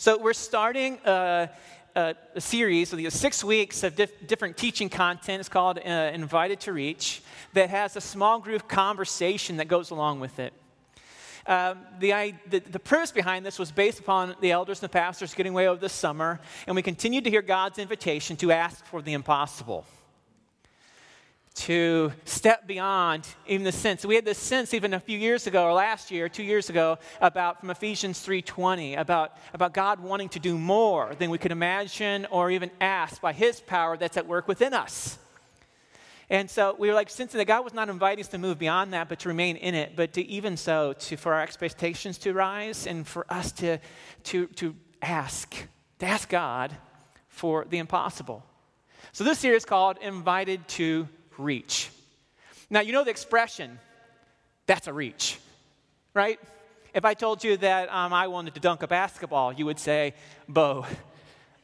So, we're starting a, a, a series of six weeks of dif- different teaching content. It's called uh, Invited to Reach, that has a small group conversation that goes along with it. Um, the, the, the, premise behind this was based upon the elders and the pastors getting away over the summer, and we continued to hear God's invitation to ask for the impossible to step beyond even the sense. We had this sense even a few years ago, or last year, two years ago, about from Ephesians 3:20, about, about God wanting to do more than we could imagine or even ask by His power that's at work within us. And so we were like sensing that God was not inviting us to move beyond that, but to remain in it, but to even so, to for our expectations to rise and for us to, to, to ask, to ask God for the impossible. So this series called Invited to reach. Now, you know the expression, that's a reach, right? If I told you that um, I wanted to dunk a basketball, you would say, Bo,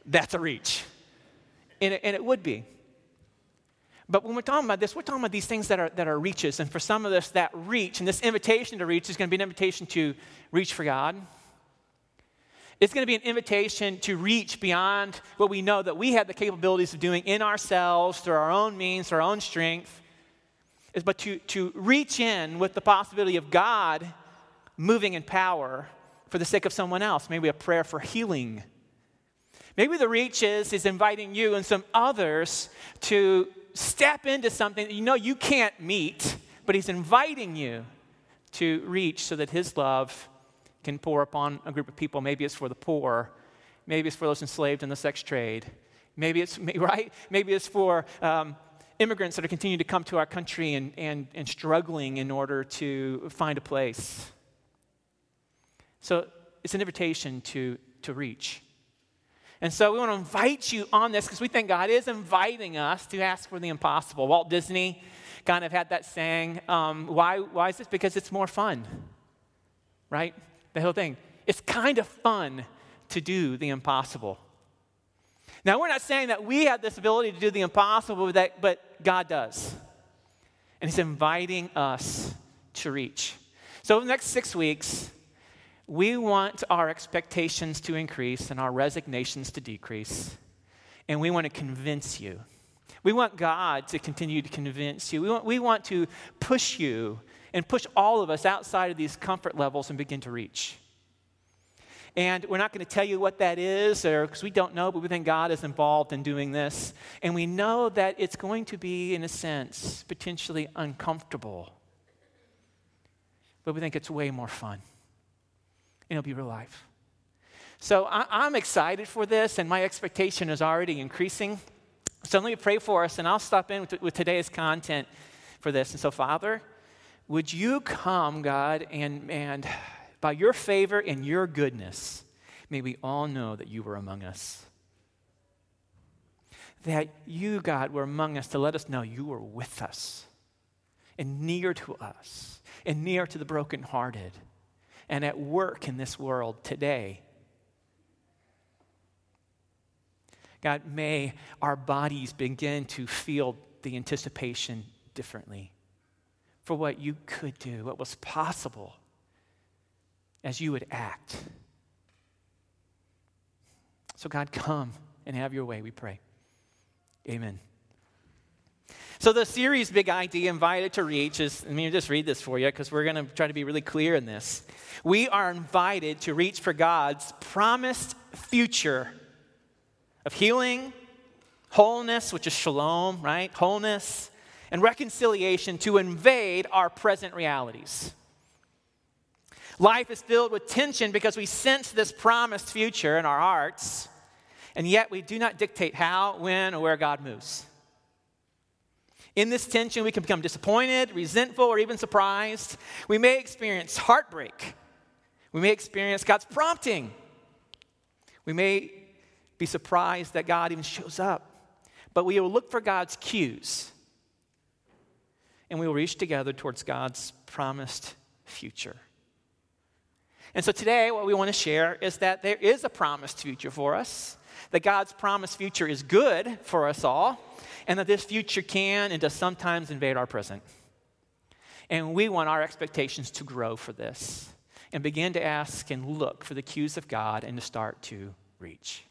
that's a reach. And it, and it would be. But when we're talking about this, we're talking about these things that are, that are reaches. And for some of us, that reach and this invitation to reach is going to be an invitation to reach for God. It's going to be an invitation to reach beyond what we know that we have the capabilities of doing in ourselves, through our own means, our own strength. But to, to reach in with the possibility of God moving in power for the sake of someone else. Maybe a prayer for healing. Maybe the reach is, is inviting you and some others to step into something that you know you can't meet, but He's inviting you to reach so that His love can pour upon a group of people. Maybe it's for the poor. Maybe it's for those enslaved in the sex trade. Maybe it's, right? Maybe it's for um, immigrants that are continuing to come to our country and, and, and struggling in order to find a place. So it's an invitation to, to reach. And so we want to invite you on this because we think God is inviting us to ask for the impossible. Walt Disney kind of had that saying. Um, why, why is this? Because it's more fun, right? The whole thing. It's kind of fun to do the impossible. Now, we're not saying that we have this ability to do the impossible, but, God does. And He's inviting us to reach. So, the next six weeks, we want our expectations to increase and our resignations to decrease. And we want to convince you. We want God to continue to convince you. We want, we want to push you and push all of us outside of these comfort levels and begin to reach. And we're not going to tell you what that is, because we don't know, but we think God is involved in doing this. And we know that it's going to be, in a sense, potentially uncomfortable. But we think it's way more fun. And it'll be real life. So I, am excited for this, and my expectation is already increasing. So let me pray for us, and I'll stop in with, with today's content for this. And so, Father, would you come, God, and, and by your favor and your goodness, may we all know that you were among us. That you, God, were among us to let us know you were with us and near to us and near to the brokenhearted and at work in this world today. God, may our bodies begin to feel the anticipation differently for what you could do, what was possible as you would act. So, God, come and have your way, we pray. Amen. So, the series Big Idea Invited to Reach is, let me just read this for you because we're going to try to be really clear in this. We are invited to reach for God's promised future of healing, wholeness, which is shalom, right? Wholeness, and reconciliation to invade our present realities. Life is filled with tension because we sense this promised future in our hearts, and yet we do not dictate how, when, or where God moves. In this tension, we can become disappointed, resentful, or even surprised. We may experience heartbreak. We may experience God's prompting. We may be surprised that God even shows up. But we will look for God's cues and we will reach together towards God's promised future. And so today, what we want to share is that there is a promised future for us, that God's promised future is good for us all, and that this future can and does sometimes invade our present. And we want our expectations to grow for this. and begin to ask and look for the cues of God and to start to reach.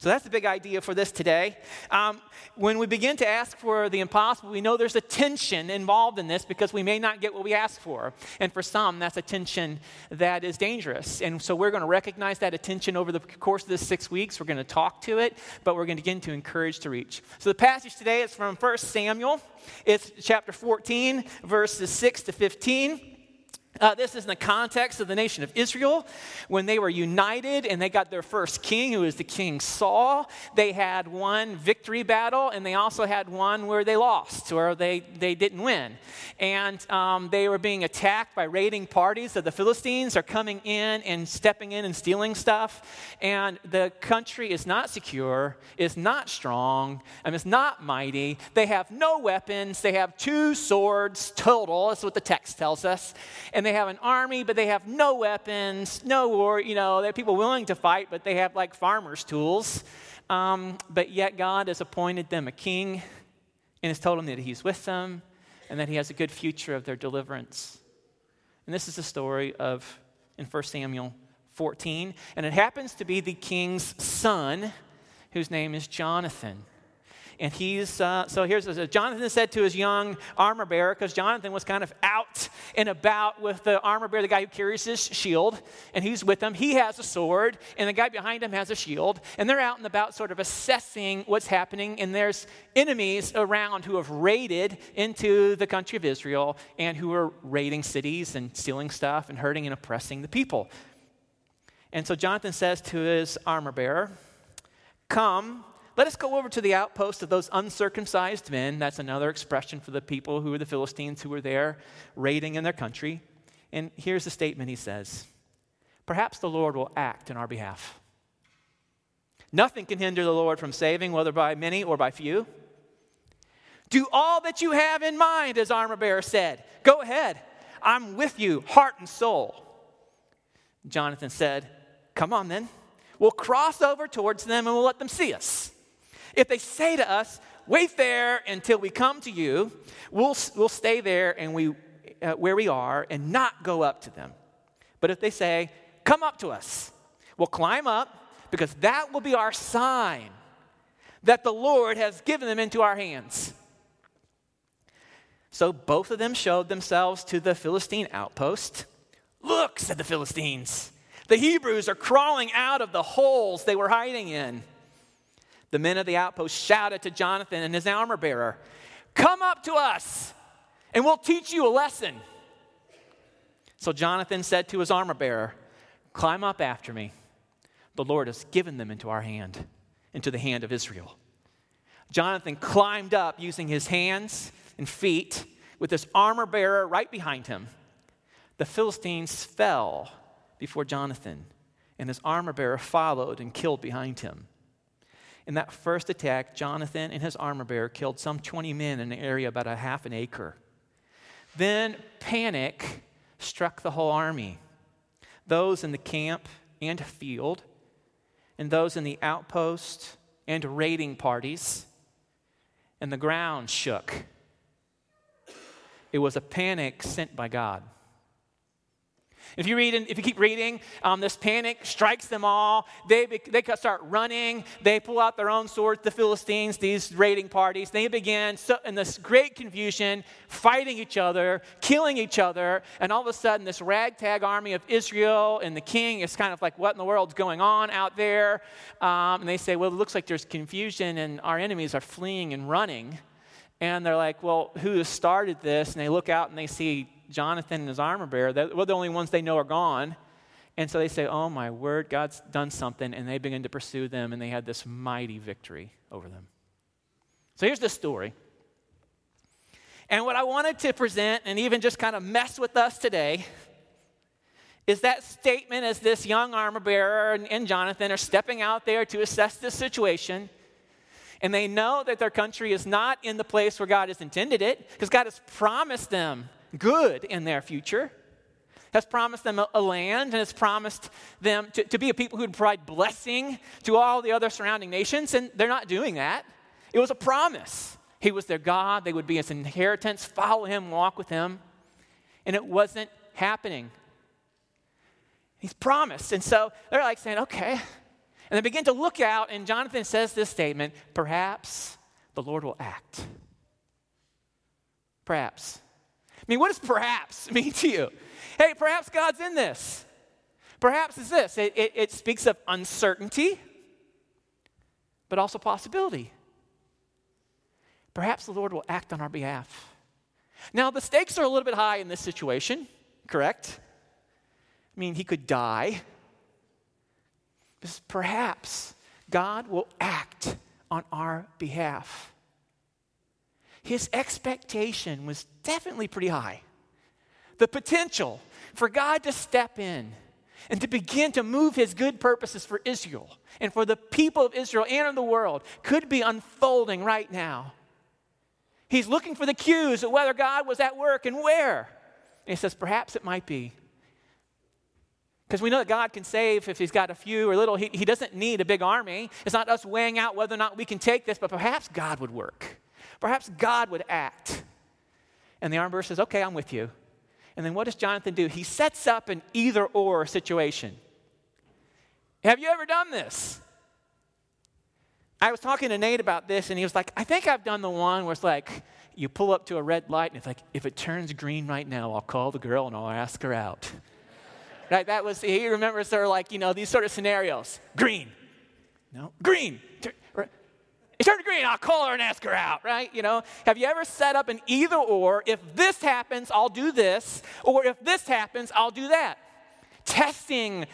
So that's the big idea for this today. Um, when we begin to ask for the impossible, we know there's a tension involved in this because we may not get what we ask for. And for some, that's a tension that is dangerous. And so we're going to recognize that attention over the course of this six weeks. We're going to talk to it, but we're going to begin to encourage to reach. So the passage today is from 1 Samuel. It's chapter 14, verses 6 to 15. Uh, this is in the context of the nation of Israel when they were united and they got their first king, who was the king Saul. They had one victory battle and they also had one where they lost, where they, they didn't win. And um, they were being attacked by raiding parties of the Philistines are coming in and stepping in and stealing stuff. And the country is not secure, is not strong, and it's not mighty. They have no weapons, they have two swords total, that's what the text tells us. And they have an army, but they have no weapons, no war. You know, they're people willing to fight, but they have like farmers' tools. Um, but yet God has appointed them a king and has told them that He's with them and that He has a good future of their deliverance. And this is the story of in 1 Samuel 14. And it happens to be the king's son, whose name is Jonathan. And he's, uh, so here's Jonathan said to his young armor bearer, because Jonathan was kind of out and about with the armor bearer, the guy who carries his shield, and he's with him. He has a sword, and the guy behind him has a shield, and they're out and about sort of assessing what's happening. And there's enemies around who have raided into the country of Israel and who are raiding cities and stealing stuff and hurting and oppressing the people. And so Jonathan says to his armor bearer, Come let us go over to the outpost of those uncircumcised men. That's another expression for the people who were the Philistines who were there raiding in their country. And here's the statement he says Perhaps the Lord will act in our behalf. Nothing can hinder the Lord from saving, whether by many or by few. Do all that you have in mind, as armor bearer said. Go ahead. I'm with you, heart and soul. Jonathan said, Come on then. We'll cross over towards them and we'll let them see us. If they say to us, wait there until we come to you, we'll, we'll stay there and we, uh, where we are and not go up to them. But if they say, come up to us, we'll climb up because that will be our sign that the Lord has given them into our hands. So both of them showed themselves to the Philistine outpost. Look, said the Philistines, the Hebrews are crawling out of the holes they were hiding in. The men of the outpost shouted to Jonathan and his armor bearer, Come up to us, and we'll teach you a lesson. So Jonathan said to his armor bearer, Climb up after me. The Lord has given them into our hand, into the hand of Israel. Jonathan climbed up using his hands and feet with his armor bearer right behind him. The Philistines fell before Jonathan, and his armor bearer followed and killed behind him. In that first attack, Jonathan and his armor bearer killed some 20 men in an area about a half an acre. Then panic struck the whole army those in the camp and field, and those in the outpost and raiding parties, and the ground shook. It was a panic sent by God. If you read, if you keep reading, um, this panic strikes them all. They, they start running. They pull out their own swords, the Philistines, these raiding parties. They begin so, in this great confusion, fighting each other, killing each other. And all of a sudden, this ragtag army of Israel and the king is kind of like, what in the world's going on out there? Um, and they say, well, it looks like there's confusion and our enemies are fleeing and running. And they're like, well, who started this? And they look out and they see Jonathan and his armor bearer, they're well, the only ones they know are gone. And so they say, Oh my word, God's done something. And they begin to pursue them, and they had this mighty victory over them. So here's the story. And what I wanted to present and even just kind of mess with us today is that statement as this young armor bearer and, and Jonathan are stepping out there to assess this situation. And they know that their country is not in the place where God has intended it because God has promised them good in their future, has promised them a, a land, and has promised them to, to be a people who would provide blessing to all the other surrounding nations, and they're not doing that. It was a promise. He was their God, they would be his inheritance, follow him, walk with him. And it wasn't happening. He's promised. And so they're like saying, okay. And they begin to look out, and Jonathan says this statement perhaps the Lord will act. Perhaps. I mean, what does perhaps mean to you? Hey, perhaps God's in this. Perhaps is this it, it, it speaks of uncertainty, but also possibility. Perhaps the Lord will act on our behalf. Now, the stakes are a little bit high in this situation, correct? I mean, he could die. Perhaps God will act on our behalf. His expectation was definitely pretty high. The potential for God to step in and to begin to move his good purposes for Israel and for the people of Israel and in the world could be unfolding right now. He's looking for the cues of whether God was at work and where. And he says, perhaps it might be. Because we know that God can save if he's got a few or little. He, he doesn't need a big army. It's not us weighing out whether or not we can take this, but perhaps God would work. Perhaps God would act. And the armor bearer says, okay, I'm with you. And then what does Jonathan do? He sets up an either or situation. Have you ever done this? I was talking to Nate about this, and he was like, I think I've done the one where it's like, you pull up to a red light, and it's like, if it turns green right now, I'll call the girl and I'll ask her out. right? That was, he remembers there like, you know, these sort of scenarios. Green. No, green. It turned green, I'll call her and ask her out, right? You know, have you ever set up an either or? If this happens, I'll do this, or if this happens, I'll do that. Testing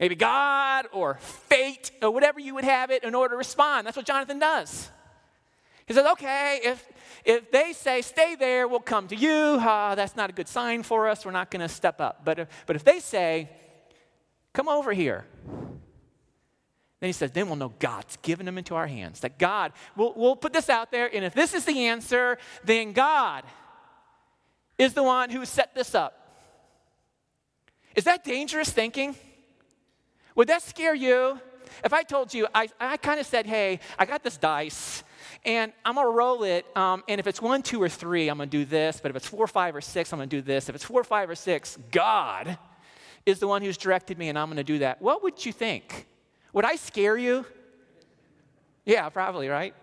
maybe God or fate or whatever you would have it in order to respond. That's what Jonathan does. He says, okay, if, if they say stay there, we'll come to you. Uh, that's not a good sign for us. We're not going to step up. But if, but if they say, come over here, then he says, then we'll know God's given them into our hands. That God, we'll, we'll put this out there, and if this is the answer, then God is the one who set this up. Is that dangerous thinking? Would that scare you? If I told you, I, I kind of said, hey, I got this dice, and I'm gonna roll it, um, and if it's one, two, or three, I'm gonna do this, but if it's four, five, or six, I'm gonna do this. If it's four, five, or six, God is the one who's directed me, and I'm gonna do that. What would you think? Would I scare you? Yeah, probably, right?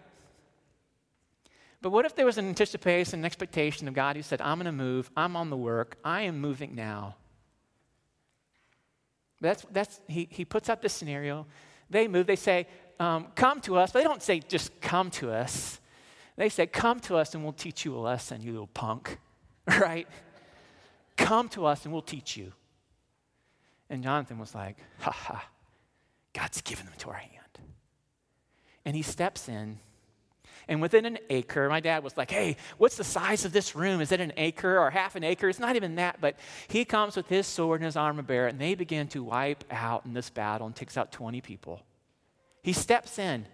But what if there was an anticipation, an expectation of God who said, I'm going to move, I'm on the work, I am moving now? That's, that's, he, he puts up this scenario. They move, they say, um, Come to us. But they don't say, Just come to us. They say, Come to us and we'll teach you a lesson, you little punk. Right? Come to us and we'll teach you. And Jonathan was like, Ha ha. God's given them to our hand. And he steps in, and within an acre, my dad was like, Hey, what's the size of this room? Is it an acre or half an acre? It's not even that, but he comes with his sword and his armor bearer, and they begin to wipe out in this battle and takes out 20 people. He steps in.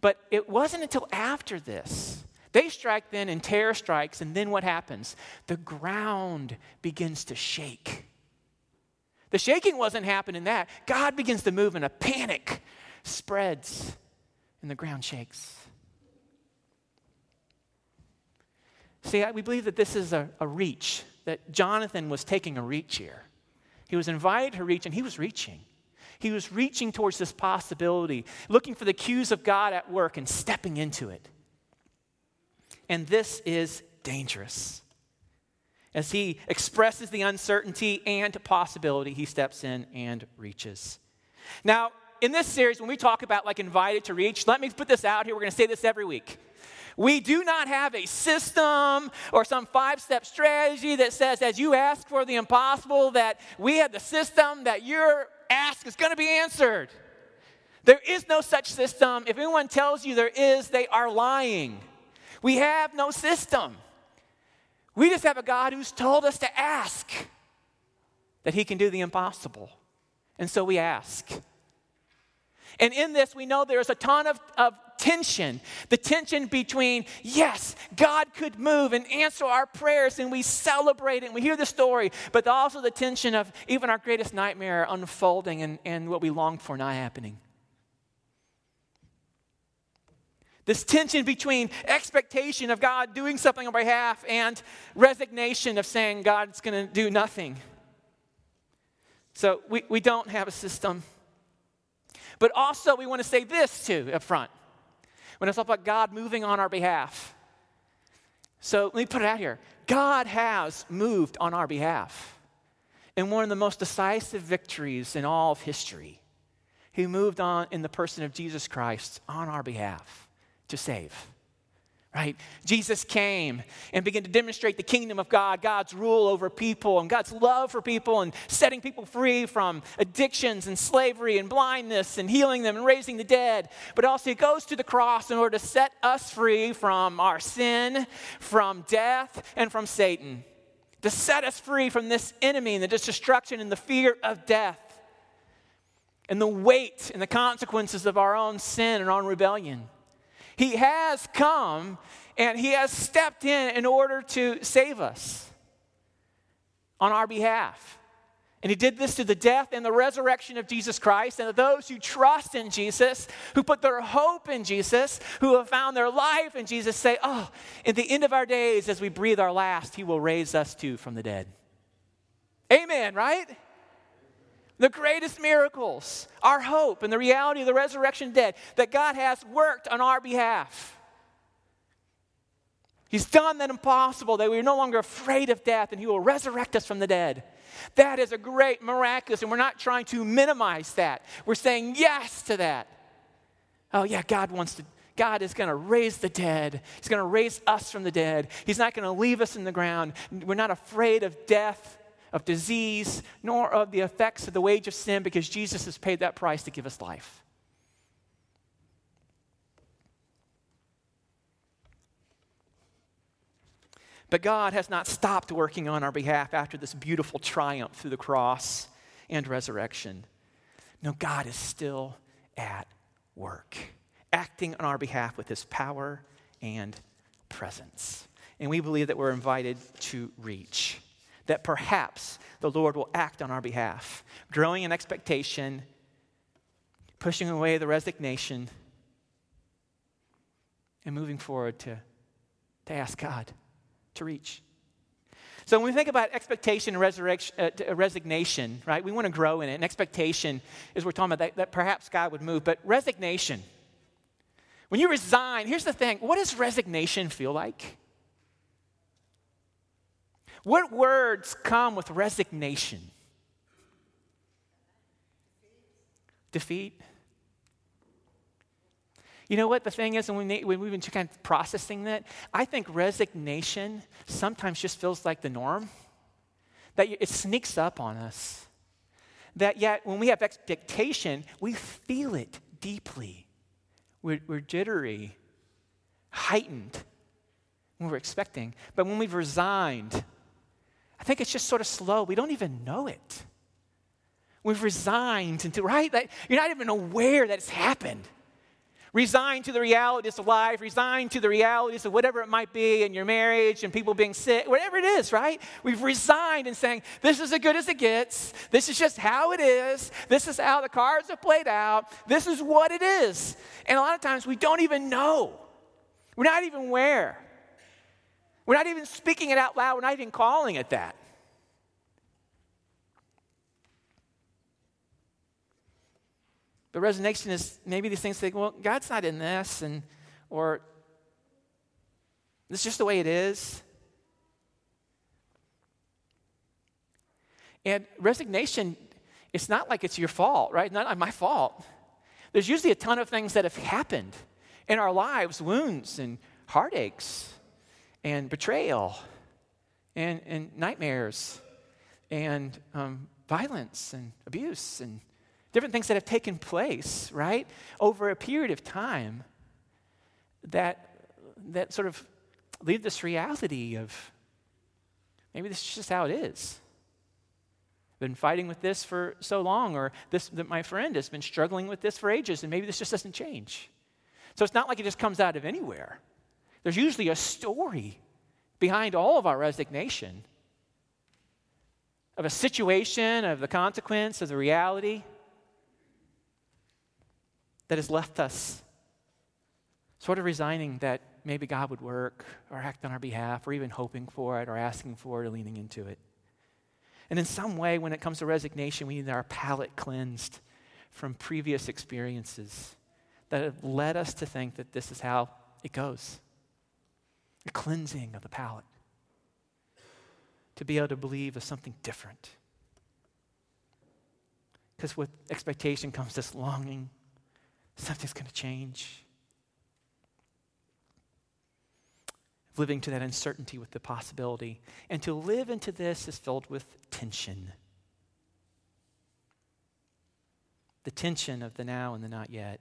But it wasn't until after this. They strike then, and terror strikes, and then what happens? The ground begins to shake. The shaking wasn't happening that. God begins to move and a panic spreads and the ground shakes. See, we believe that this is a, a reach, that Jonathan was taking a reach here. He was invited to reach, and he was reaching. He was reaching towards this possibility, looking for the cues of God at work and stepping into it. And this is dangerous. As he expresses the uncertainty and possibility, he steps in and reaches. Now, in this series, when we talk about like invited to reach, let me put this out here. We're going to say this every week. We do not have a system or some five step strategy that says, as you ask for the impossible, that we have the system that your ask is going to be answered. There is no such system. If anyone tells you there is, they are lying. We have no system. We just have a God who's told us to ask that He can do the impossible. And so we ask. And in this, we know there's a ton of, of tension the tension between, yes, God could move and answer our prayers, and we celebrate it and we hear the story, but also the tension of even our greatest nightmare unfolding and, and what we longed for not happening. This tension between expectation of God doing something on behalf and resignation of saying God's going to do nothing. So we, we don't have a system. But also, we want to say this too up front when it's all about God moving on our behalf. So let me put it out here God has moved on our behalf in one of the most decisive victories in all of history. He moved on in the person of Jesus Christ on our behalf to save right? Jesus came and began to demonstrate the kingdom of God, God's rule over people, and God's love for people, and setting people free from addictions and slavery and blindness, and healing them and raising the dead. But also, He goes to the cross in order to set us free from our sin, from death, and from Satan. To set us free from this enemy and the destruction and the fear of death. And the weight and the consequences of our own sin and our own rebellion. He has come and He has stepped in in order to save us on our behalf. And he did this through the death and the resurrection of Jesus Christ. And those who trust in Jesus, who put their hope in Jesus, who have found their life in Jesus, say, Oh, at the end of our days, as we breathe our last, he will raise us too from the dead. Amen, right? The greatest miracles, our hope, and the reality of the resurrection dead that God has worked on our behalf. He's done that impossible, that we're no longer afraid of death, and He will resurrect us from the dead. That is a great miraculous, and we're not trying to minimize that. We're saying yes to that. Oh, yeah, God wants to. God is going to raise the dead. He's going to raise us from the dead. He's not going to leave us in the ground. We're not afraid of death of disease, nor of the effects of the wage of sin, because Jesus has paid that price to give us life. But God has not stopped working on our behalf after this beautiful triumph through the cross and resurrection. No, God is still at work, acting on our behalf with his power and presence. And we believe that we're invited to reach that perhaps the Lord will act on our behalf, growing in expectation, pushing away the resignation, and moving forward to, to ask God to reach. So when we think about expectation and resurrection, uh, uh, resignation, right, we want to grow in it. And expectation is we're talking about that, that perhaps God would move, but resignation. When you resign, here's the thing what does resignation feel like? What words come with resignation? Defeat. You know what the thing is, and when, we, when we've been kind of processing that, I think resignation sometimes just feels like the norm. That it sneaks up on us. That yet, when we have expectation, we feel it deeply. We're, we're jittery, heightened when we're expecting. But when we've resigned, I think it's just sort of slow. We don't even know it. We've resigned into, right? That you're not even aware that it's happened. Resigned to the realities of life, resigned to the realities of whatever it might be in your marriage and people being sick, whatever it is, right? We've resigned and saying, this is as good as it gets. This is just how it is. This is how the cards are played out. This is what it is. And a lot of times we don't even know. We're not even aware. We're not even speaking it out loud, we're not even calling it that. But resignation is maybe these things think, well, God's not in this, and or it's just the way it is. And resignation, it's not like it's your fault, right? Not my fault. There's usually a ton of things that have happened in our lives wounds and heartaches and betrayal and, and nightmares and um, violence and abuse and different things that have taken place, right, over a period of time that, that sort of leave this reality of maybe this is just how it is. Been fighting with this for so long, or this that my friend has been struggling with this for ages, and maybe this just doesn't change. So it's not like it just comes out of anywhere. There's usually a story behind all of our resignation of a situation, of the consequence, of the reality that has left us sort of resigning that maybe God would work or act on our behalf or even hoping for it or asking for it or leaning into it. And in some way, when it comes to resignation, we need our palate cleansed from previous experiences that have led us to think that this is how it goes a cleansing of the palate. To be able to believe is something different. Because with expectation comes this longing, something's going to change. living to that uncertainty with the possibility. And to live into this is filled with tension. The tension of the now and the not yet.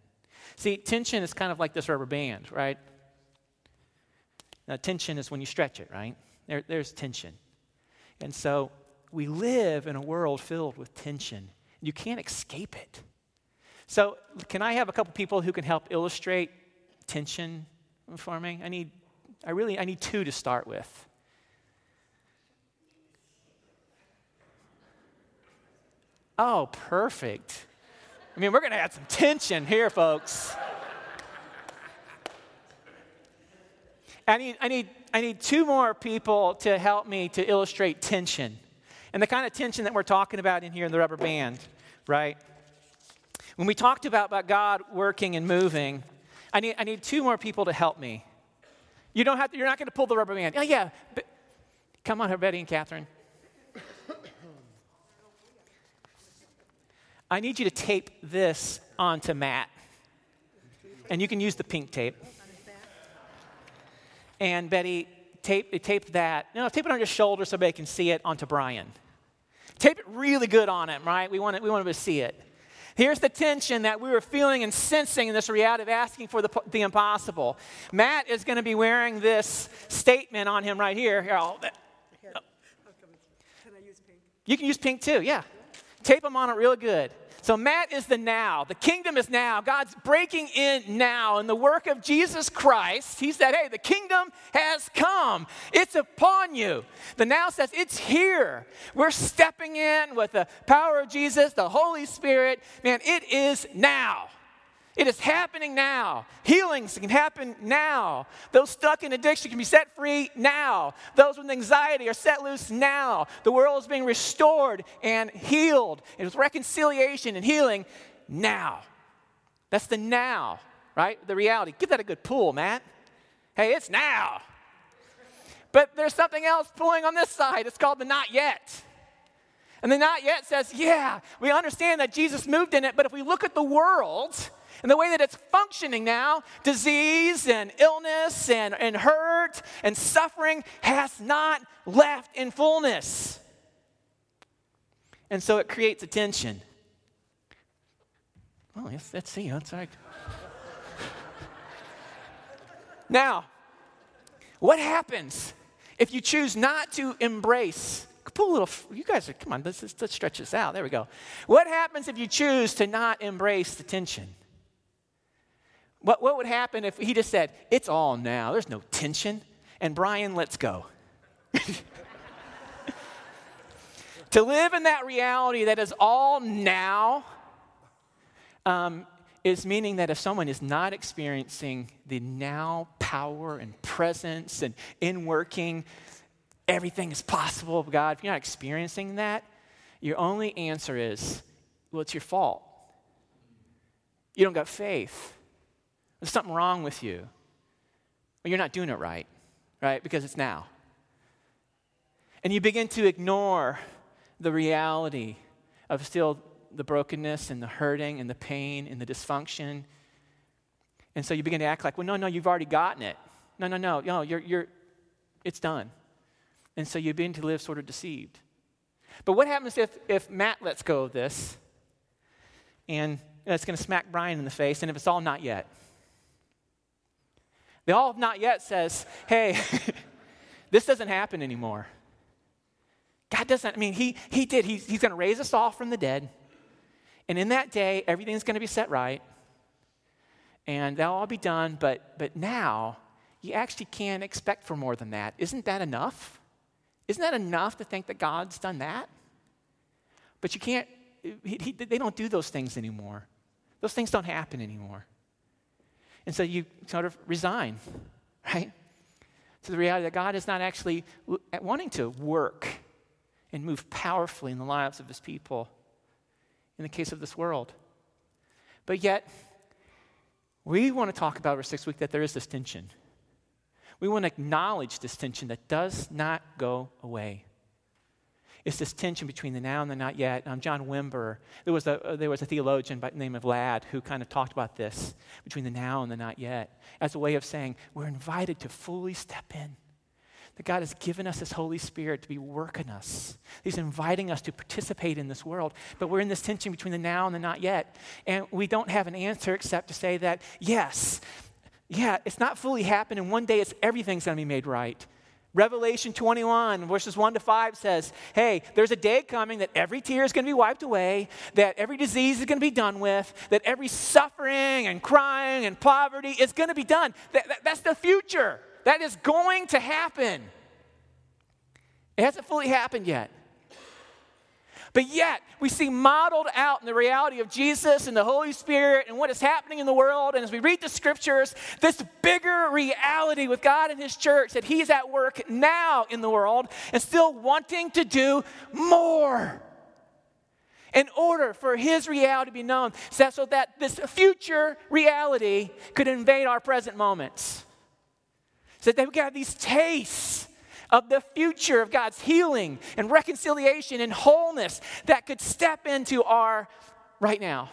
See, tension is kind of like this rubber band, right? Now, tension is when you stretch it, right? There, there's tension. And so we live in a world filled with tension. You can't escape it. So, can I have a couple people who can help illustrate tension for me? I need I really I need two to start with. Oh, perfect. I mean, we're going to add some tension here, folks. I need, I, need, I need two more people to help me to illustrate tension. And the kind of tension that we're talking about in here in the rubber band, right? When we talked about, about God working and moving, I need, I need two more people to help me. You don't have to, you're not going to pull the rubber band. Oh, yeah. But, come on, Betty and Catherine. I need you to tape this onto Matt. And you can use the pink tape. And Betty, tape, tape that. No, tape it on your shoulder so everybody can see it onto Brian. Tape it really good on him, right? We want, it, we want him to see it. Here's the tension that we were feeling and sensing in this reality of asking for the, the impossible. Matt is going to be wearing this statement on him right here. Here, I'll, here. Can I use pink? You can use pink too, yeah. Tape him on it real good. So, Matt is the now. The kingdom is now. God's breaking in now. And the work of Jesus Christ, he said, Hey, the kingdom has come. It's upon you. The now says, It's here. We're stepping in with the power of Jesus, the Holy Spirit. Man, it is now. It is happening now. Healings can happen now. Those stuck in addiction can be set free now. Those with anxiety are set loose now. The world is being restored and healed. It is reconciliation and healing now. That's the now, right? The reality. Give that a good pull, Matt. Hey, it's now. But there's something else pulling on this side. It's called the not yet. And the not yet says, yeah, we understand that Jesus moved in it, but if we look at the world, and the way that it's functioning now, disease and illness and, and hurt and suffering has not left in fullness. And so it creates a tension. Oh, let's, let's see. That's like. now, what happens if you choose not to embrace? Pull a little, you guys are, come on, let's, let's stretch this out. There we go. What happens if you choose to not embrace the tension? What, what would happen if he just said, It's all now, there's no tension, and Brian, let's go? to live in that reality that is all now um, is meaning that if someone is not experiencing the now power and presence and in working, everything is possible of God, if you're not experiencing that, your only answer is, well, it's your fault. You don't got faith. There's something wrong with you. Or you're not doing it right, right? Because it's now. And you begin to ignore the reality of still the brokenness and the hurting and the pain and the dysfunction. And so you begin to act like, well, no, no, you've already gotten it. No, no, no, no, you're, you're, it's done. And so you begin to live sort of deceived. But what happens if, if Matt lets go of this and it's going to smack Brian in the face, and if it's all not yet? The all not yet says, hey, this doesn't happen anymore. God doesn't, I mean, He, he did. He's, going to raise us all from the dead. And in that day, everything's going to be set right. And that'll all be done. But, but now, you actually can't expect for more than that. Isn't that enough? Isn't that enough to think that God's done that? But you can't, he, he, they don't do those things anymore. Those things don't happen anymore. And so you sort of resign, right? To the reality that God is not actually wanting to work and move powerfully in the lives of his people in the case of this world. But yet, we want to talk about verse 6 week that there is this tension. We want to acknowledge this tension that does not go away. It's this tension between the now and the not yet. Um, John Wimber, there was, a, uh, there was a theologian by the name of Ladd who kind of talked about this between the now and the not yet as a way of saying we're invited to fully step in that God has given us His Holy Spirit to be working us. He's inviting us to participate in this world. But we're in this tension between the now and the not yet. And we don't have an answer except to say that, yes, yeah, it's not fully happened, and one day it's everything's going to be made right. Revelation 21, verses 1 to 5 says, Hey, there's a day coming that every tear is going to be wiped away, that every disease is going to be done with, that every suffering and crying and poverty is going to be done. That, that, that's the future. That is going to happen. It hasn't fully happened yet. But yet, we see modeled out in the reality of Jesus and the Holy Spirit and what is happening in the world. And as we read the scriptures, this bigger reality with God and His church that He's at work now in the world and still wanting to do more. In order for His reality to be known, so that this future reality could invade our present moments so that we got these tastes of the future of God's healing and reconciliation and wholeness that could step into our right now.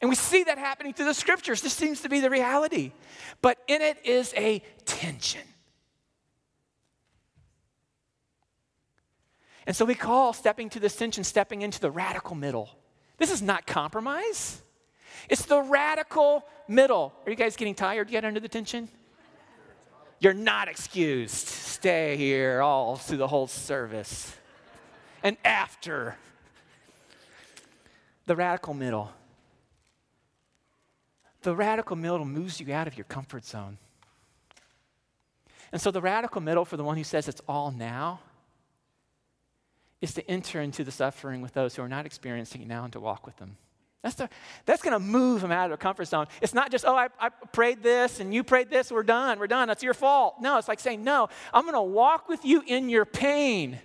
And we see that happening through the scriptures. This seems to be the reality. But in it is a tension. And so we call stepping to this tension stepping into the radical middle. This is not compromise, it's the radical middle. Are you guys getting tired yet under the tension? You're not excused. Stay here all through the whole service. And after, the radical middle. The radical middle moves you out of your comfort zone. And so, the radical middle, for the one who says it's all now, is to enter into the suffering with those who are not experiencing it now and to walk with them. That's, that's going to move them out of their comfort zone. It's not just, oh, I, I prayed this and you prayed this, we're done, we're done, that's your fault. No, it's like saying, no, I'm going to walk with you in your pain.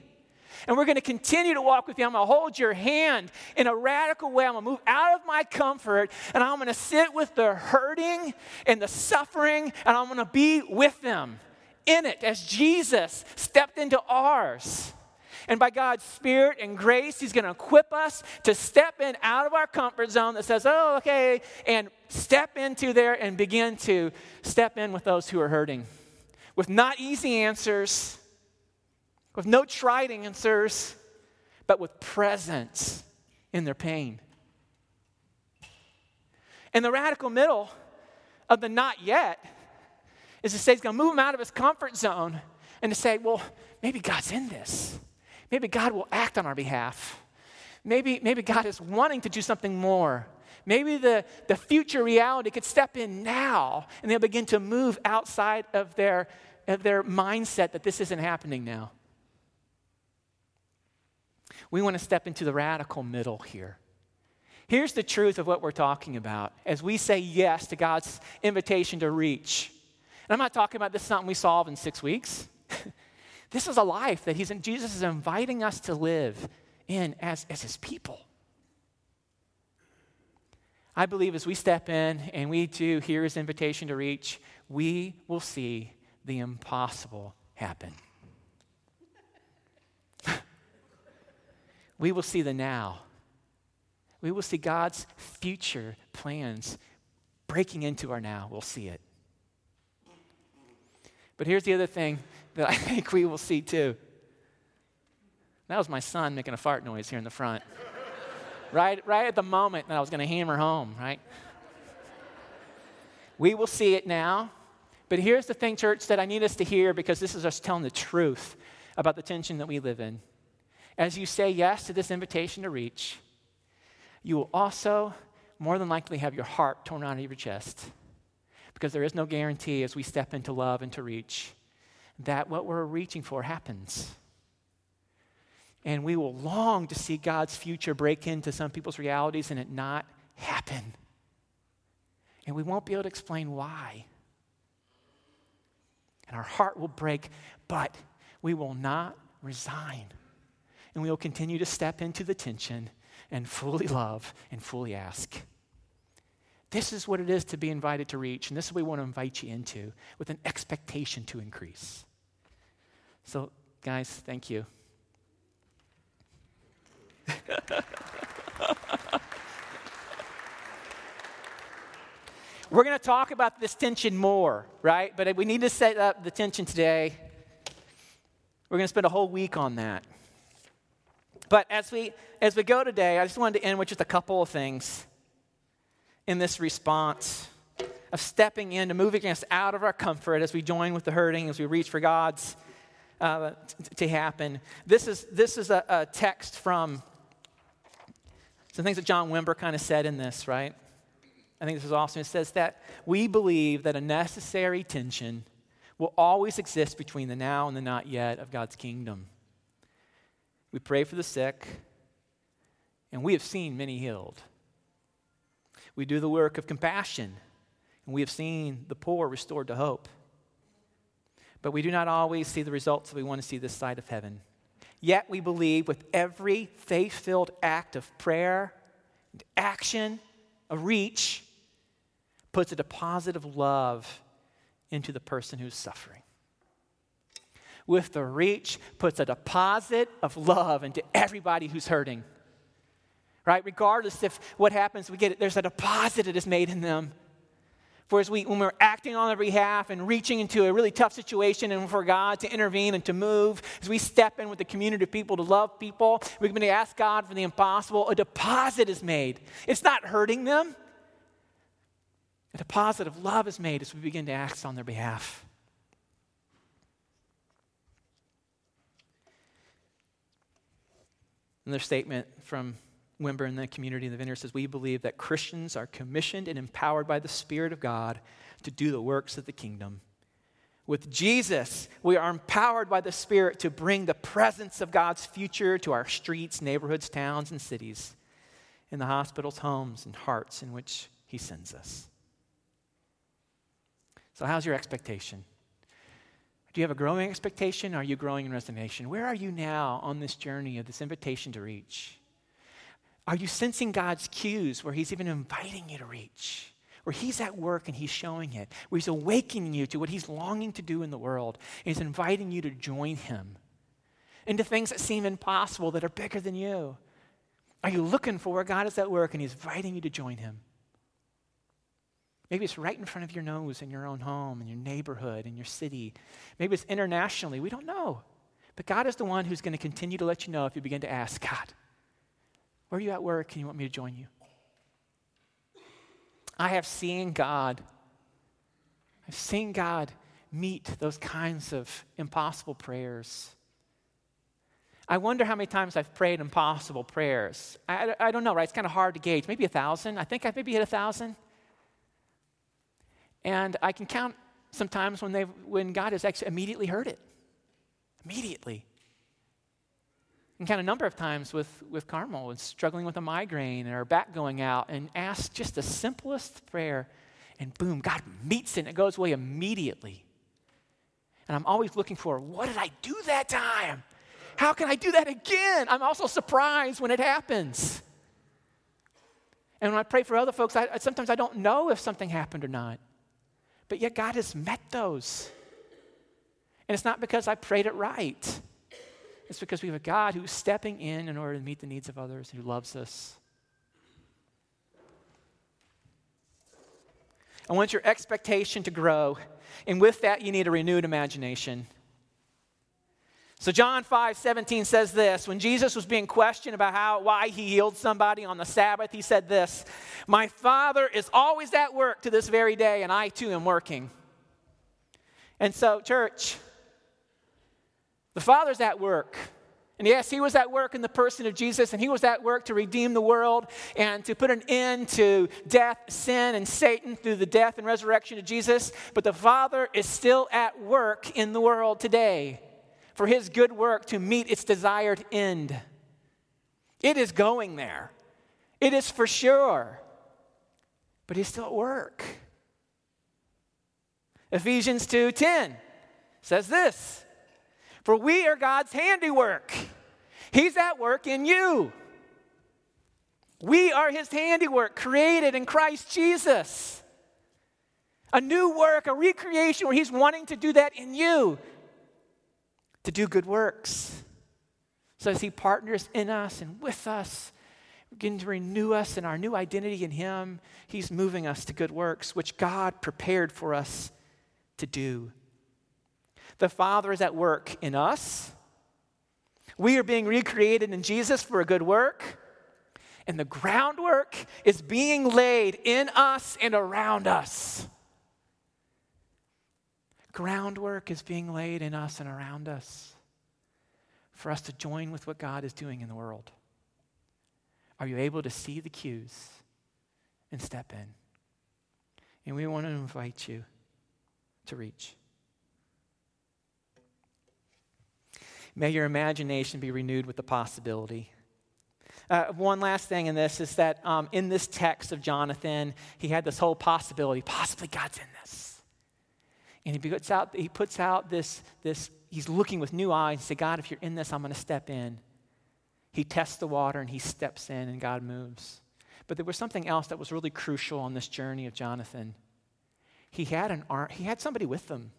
And we're going to continue to walk with you. I'm going to hold your hand in a radical way. I'm going to move out of my comfort and I'm going to sit with the hurting and the suffering and I'm going to be with them in it as Jesus stepped into ours. And by God's Spirit and grace, He's going to equip us to step in out of our comfort zone that says, oh, okay, and step into there and begin to step in with those who are hurting. With not easy answers, with no tried answers, but with presence in their pain. And the radical middle of the not yet is to say he's going to move him out of his comfort zone and to say, well, maybe God's in this. Maybe God will act on our behalf. Maybe, maybe God is wanting to do something more. Maybe the, the future reality could step in now and they'll begin to move outside of their, of their mindset that this isn't happening now. We want to step into the radical middle here. Here's the truth of what we're talking about as we say yes to God's invitation to reach. And I'm not talking about this is something we solve in six weeks. This is a life that he's, Jesus is inviting us to live in as, as his people. I believe as we step in and we do hear his invitation to reach, we will see the impossible happen. we will see the now. We will see God's future plans breaking into our now. We'll see it. But here's the other thing that I think we will see too. That was my son making a fart noise here in the front. right, right at the moment that I was going to hammer home, right? We will see it now. But here's the thing, church, that I need us to hear because this is us telling the truth about the tension that we live in. As you say yes to this invitation to reach, you will also more than likely have your heart torn out of your chest because there is no guarantee as we step into love and to reach that what we're reaching for happens. And we will long to see God's future break into some people's realities and it not happen. And we won't be able to explain why. And our heart will break, but we will not resign. and we will continue to step into the tension and fully love and fully ask. This is what it is to be invited to reach, and this is what we want to invite you into with an expectation to increase. So, guys, thank you. We're going to talk about this tension more, right? But we need to set up the tension today. We're going to spend a whole week on that. But as we as we go today, I just wanted to end with just a couple of things in this response of stepping in, to moving us out of our comfort as we join with the hurting, as we reach for God's uh, to happen. This is this is a, a text from some things that John Wimber kind of said in this, right? I think this is awesome. It says that we believe that a necessary tension will always exist between the now and the not yet of God's kingdom. We pray for the sick, and we have seen many healed. We do the work of compassion, and we have seen the poor restored to hope. But we do not always see the results that we want to see this side of heaven. Yet we believe with every faith filled act of prayer, action, a reach, puts a deposit of love into the person who's suffering. With the reach, puts a deposit of love into everybody who's hurting. Right? Regardless if what happens, we get it, there's a deposit that is made in them. For as we, when we're acting on their behalf and reaching into a really tough situation and for God to intervene and to move, as we step in with the community of people to love people, we're going to ask God for the impossible. A deposit is made. It's not hurting them. A deposit of love is made as we begin to act on their behalf. Another statement from Wimber in the community of the vineyard says, We believe that Christians are commissioned and empowered by the Spirit of God to do the works of the kingdom. With Jesus, we are empowered by the Spirit to bring the presence of God's future to our streets, neighborhoods, towns, and cities, in the hospitals, homes, and hearts in which He sends us. So, how's your expectation? Do you have a growing expectation? Are you growing in resignation? Where are you now on this journey of this invitation to reach? Are you sensing God's cues where He's even inviting you to reach? Where He's at work and He's showing it, where He's awakening you to what He's longing to do in the world, and He's inviting you to join Him into things that seem impossible that are bigger than you? Are you looking for where God is at work and He's inviting you to join Him? Maybe it's right in front of your nose in your own home, in your neighborhood, in your city. Maybe it's internationally. We don't know. But God is the one who's going to continue to let you know if you begin to ask, God, where are you at work and you want me to join you? I have seen God. I've seen God meet those kinds of impossible prayers. I wonder how many times I've prayed impossible prayers. I, I don't know, right? It's kind of hard to gauge. Maybe a thousand. I think I've maybe hit a thousand. And I can count sometimes when, they've, when God has actually immediately heard it. Immediately. Mm-hmm. And count a number of times with, with Carmel and struggling with a migraine or back going out and ask just the simplest prayer, and boom, God meets it and it goes away immediately. And I'm always looking for what did I do that time? How can I do that again? I'm also surprised when it happens. And when I pray for other folks, I, sometimes I don't know if something happened or not. But yet God has met those. And it's not because I prayed it right. It's because we have a God who's stepping in in order to meet the needs of others, and who loves us. I want your expectation to grow. And with that, you need a renewed imagination. So John 5, 17 says this. When Jesus was being questioned about how why he healed somebody on the Sabbath, he said this: My Father is always at work to this very day, and I too am working. And so, church, the Father's at work. And yes, he was at work in the person of Jesus, and he was at work to redeem the world and to put an end to death, sin, and Satan through the death and resurrection of Jesus. But the Father is still at work in the world today for his good work to meet its desired end. It is going there. It is for sure. But he's still at work. Ephesians 2:10 says this, "For we are God's handiwork. He's at work in you. We are his handiwork, created in Christ Jesus. A new work, a recreation where he's wanting to do that in you, to do good works. So as he partners in us and with us, begin to renew us in our new identity in him, he's moving us to good works, which God prepared for us to do. The Father is at work in us. We are being recreated in Jesus for a good work. And the groundwork is being laid in us and around us. Groundwork is being laid in us and around us for us to join with what God is doing in the world. Are you able to see the cues and step in? And we want to invite you to reach. May your imagination be renewed with the possibility uh, one last thing in this is that um, in this text of Jonathan, he had this whole possibility possibly God's in this. And he puts out, he puts out this, this, he's looking with new eyes and say, God, if you're in this, I'm going to step in. He tests the water and he steps in and God moves. But there was something else that was really crucial on this journey of Jonathan. He had, an, he had somebody with him.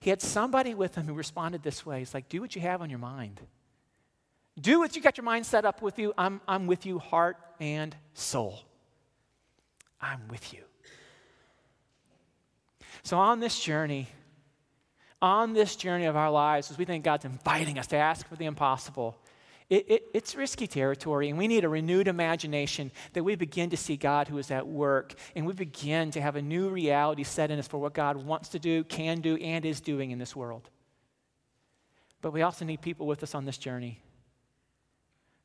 He had somebody with him who responded this way. He's like, do what you have on your mind. Do what you got your mind set up with you. I'm, I'm with you, heart and soul. I'm with you. So, on this journey, on this journey of our lives, as we think God's inviting us to ask for the impossible, it, it, it's risky territory, and we need a renewed imagination that we begin to see God who is at work, and we begin to have a new reality set in us for what God wants to do, can do, and is doing in this world. But we also need people with us on this journey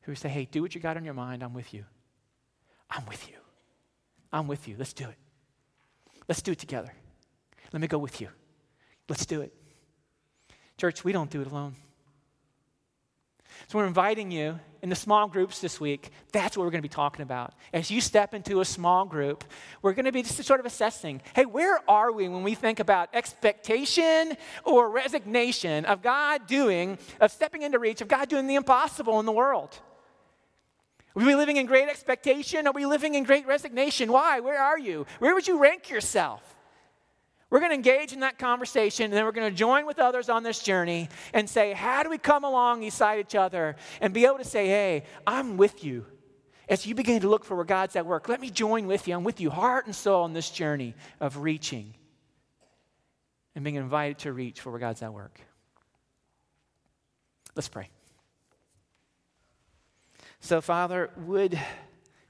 who say, hey, do what you got on your mind. I'm with you. I'm with you. I'm with you. Let's do it. Let's do it together. Let me go with you. Let's do it. Church, we don't do it alone. So we're inviting you in the small groups this week. That's what we're going to be talking about. As you step into a small group, we're going to be just sort of assessing hey, where are we when we think about expectation or resignation of God doing, of stepping into reach, of God doing the impossible in the world? Are we living in great expectation? Are we living in great resignation? Why? Where are you? Where would you rank yourself? We're going to engage in that conversation, and then we're going to join with others on this journey and say, how do we come along beside each other and be able to say, hey, I'm with you. As you begin to look for where God's at work, let me join with you. I'm with you, heart and soul, on this journey of reaching and being invited to reach for where God's at work. Let's pray. So, Father, would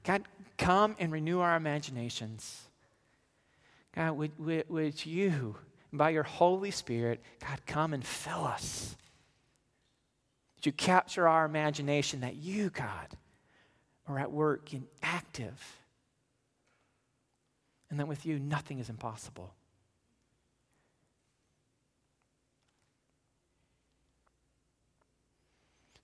God come and renew our imaginations? God, would, would, would you, by your Holy Spirit, God, come and fill us? Would you capture our imagination that you, God, are at work and active? And that with you, nothing is impossible.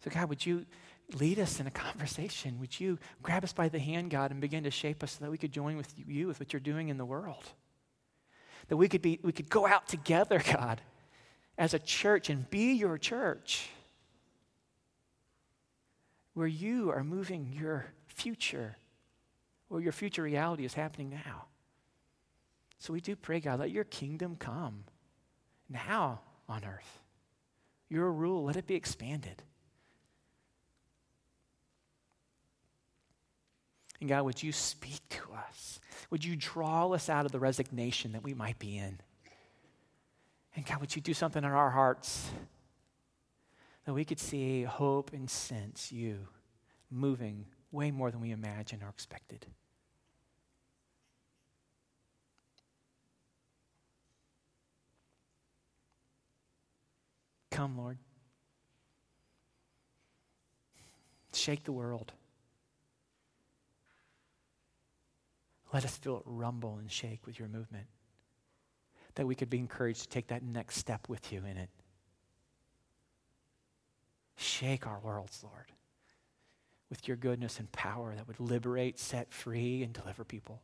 So, God, would you lead us in a conversation. Would you grab us by the hand, God, and begin to shape us so that we could join with you with what you're doing in the world? That we could, be, we could go out together, God, as a church and be your church where you are moving your future, where your future reality is happening now. So we do pray, God, let your kingdom come now on earth. Your rule, let it be expanded. And God, would you speak to us? Would you draw us out of the resignation that we might be in? And God, would you do something in our hearts that we could see, hope, and sense you moving way more than we imagined or expected? Come, Lord. Shake the world. Let us feel it rumble and shake with your movement. That we could be encouraged to take that next step with you in it. Shake our worlds, Lord, with your goodness and power that would liberate, set free, and deliver people.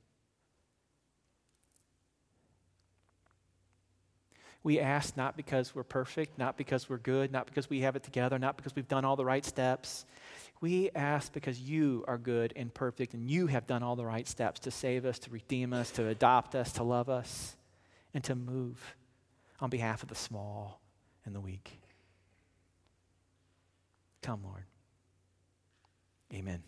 We ask not because we're perfect, not because we're good, not because we have it together, not because we've done all the right steps. We ask because you are good and perfect and you have done all the right steps to save us, to redeem us, to adopt us, to love us, and to move on behalf of the small and the weak. Come, Lord. Amen.